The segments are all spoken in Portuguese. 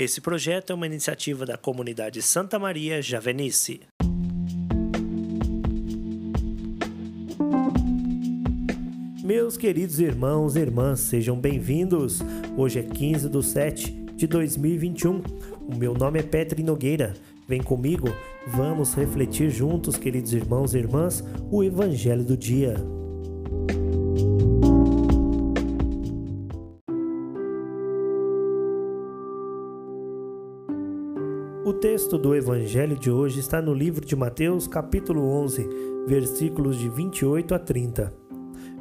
Esse projeto é uma iniciativa da comunidade Santa Maria Javenice. Meus queridos irmãos e irmãs, sejam bem-vindos. Hoje é 15 de 7 de 2021. O meu nome é Petri Nogueira. Vem comigo, vamos refletir juntos, queridos irmãos e irmãs, o Evangelho do dia. O texto do Evangelho de hoje está no livro de Mateus, capítulo 11, versículos de 28 a 30.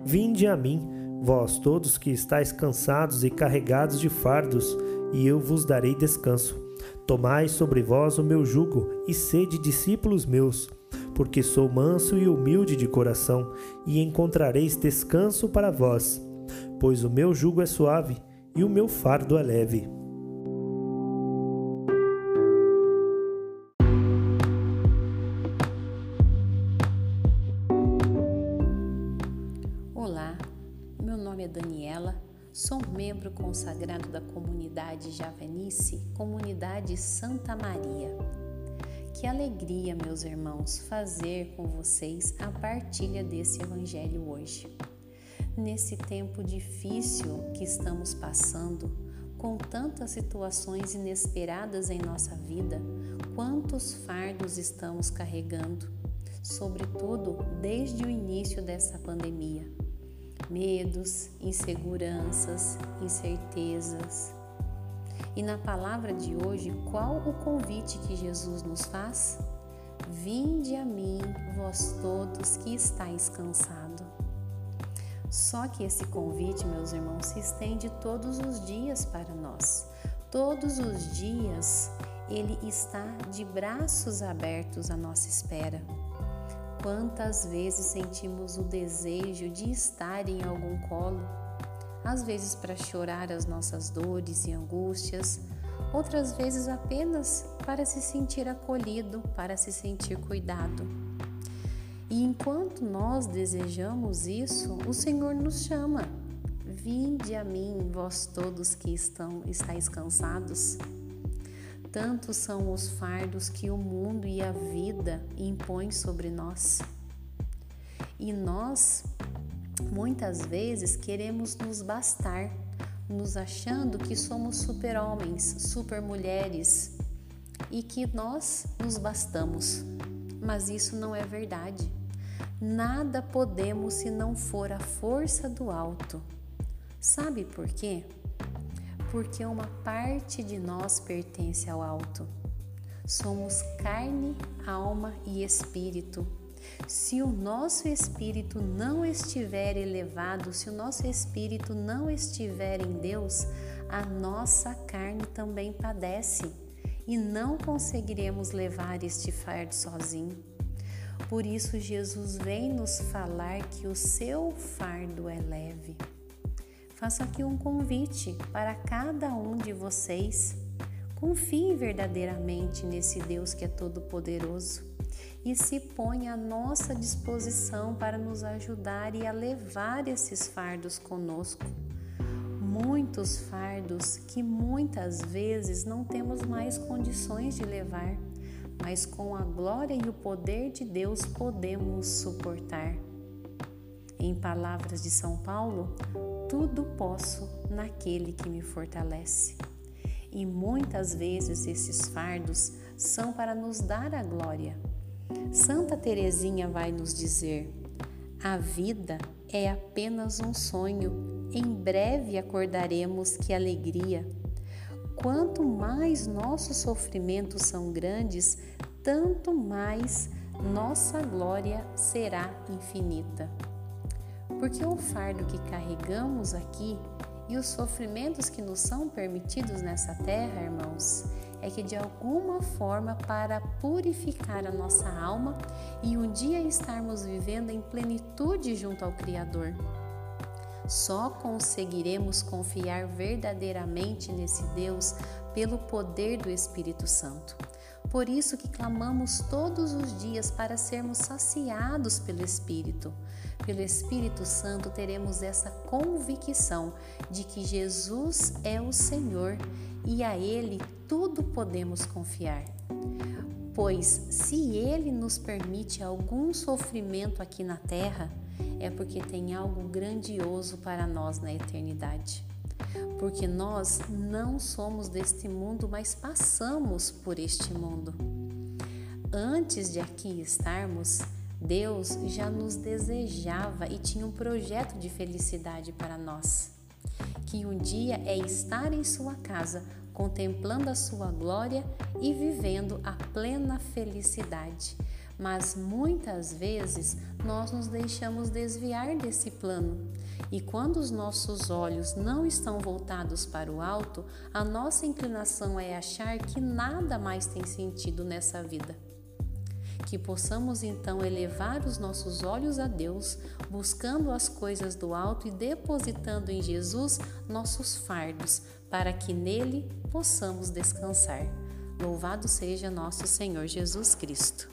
Vinde a mim, vós todos que estáis cansados e carregados de fardos, e eu vos darei descanso. Tomai sobre vós o meu jugo e sede discípulos meus, porque sou manso e humilde de coração, e encontrareis descanso para vós, pois o meu jugo é suave e o meu fardo é leve. Sou membro consagrado da comunidade Javenice, comunidade Santa Maria. Que alegria, meus irmãos, fazer com vocês a partilha desse evangelho hoje. Nesse tempo difícil que estamos passando, com tantas situações inesperadas em nossa vida, quantos fardos estamos carregando, sobretudo desde o início dessa pandemia medos, inseguranças, incertezas. E na palavra de hoje, qual o convite que Jesus nos faz? Vinde a mim, vós todos que estáis cansados. Só que esse convite, meus irmãos, se estende todos os dias para nós. Todos os dias ele está de braços abertos à nossa espera. Quantas vezes sentimos o desejo de estar em algum colo? Às vezes para chorar as nossas dores e angústias, outras vezes apenas para se sentir acolhido, para se sentir cuidado. E enquanto nós desejamos isso, o Senhor nos chama. Vinde a mim, vós todos que estão estáis cansados Tantos são os fardos que o mundo e a vida impõem sobre nós. E nós, muitas vezes, queremos nos bastar, nos achando que somos super-homens, super-mulheres e que nós nos bastamos. Mas isso não é verdade. Nada podemos se não for a força do alto. Sabe por quê? Porque uma parte de nós pertence ao alto. Somos carne, alma e espírito. Se o nosso espírito não estiver elevado, se o nosso espírito não estiver em Deus, a nossa carne também padece e não conseguiremos levar este fardo sozinho. Por isso, Jesus vem nos falar que o seu fardo é leve faço aqui um convite para cada um de vocês. Confie verdadeiramente nesse Deus que é todo-poderoso e se ponha à nossa disposição para nos ajudar e a levar esses fardos conosco. Muitos fardos que muitas vezes não temos mais condições de levar, mas com a glória e o poder de Deus podemos suportar. Em palavras de São Paulo, tudo posso naquele que me fortalece. E muitas vezes esses fardos são para nos dar a glória. Santa Teresinha vai nos dizer: a vida é apenas um sonho. Em breve acordaremos que alegria. Quanto mais nossos sofrimentos são grandes, tanto mais nossa glória será infinita. Porque o fardo que carregamos aqui e os sofrimentos que nos são permitidos nessa terra, irmãos, é que de alguma forma para purificar a nossa alma e um dia estarmos vivendo em plenitude junto ao Criador. Só conseguiremos confiar verdadeiramente nesse Deus pelo poder do Espírito Santo. Por isso que clamamos todos os dias para sermos saciados pelo Espírito. Pelo Espírito Santo teremos essa convicção de que Jesus é o Senhor e a Ele tudo podemos confiar. Pois se Ele nos permite algum sofrimento aqui na terra, é porque tem algo grandioso para nós na eternidade. Porque nós não somos deste mundo, mas passamos por este mundo. Antes de aqui estarmos, Deus já nos desejava e tinha um projeto de felicidade para nós. Que um dia é estar em sua casa, contemplando a sua glória e vivendo a plena felicidade. Mas muitas vezes nós nos deixamos desviar desse plano. E quando os nossos olhos não estão voltados para o alto, a nossa inclinação é achar que nada mais tem sentido nessa vida que possamos então elevar os nossos olhos a Deus, buscando as coisas do alto e depositando em Jesus nossos fardos, para que nele possamos descansar. Louvado seja nosso Senhor Jesus Cristo.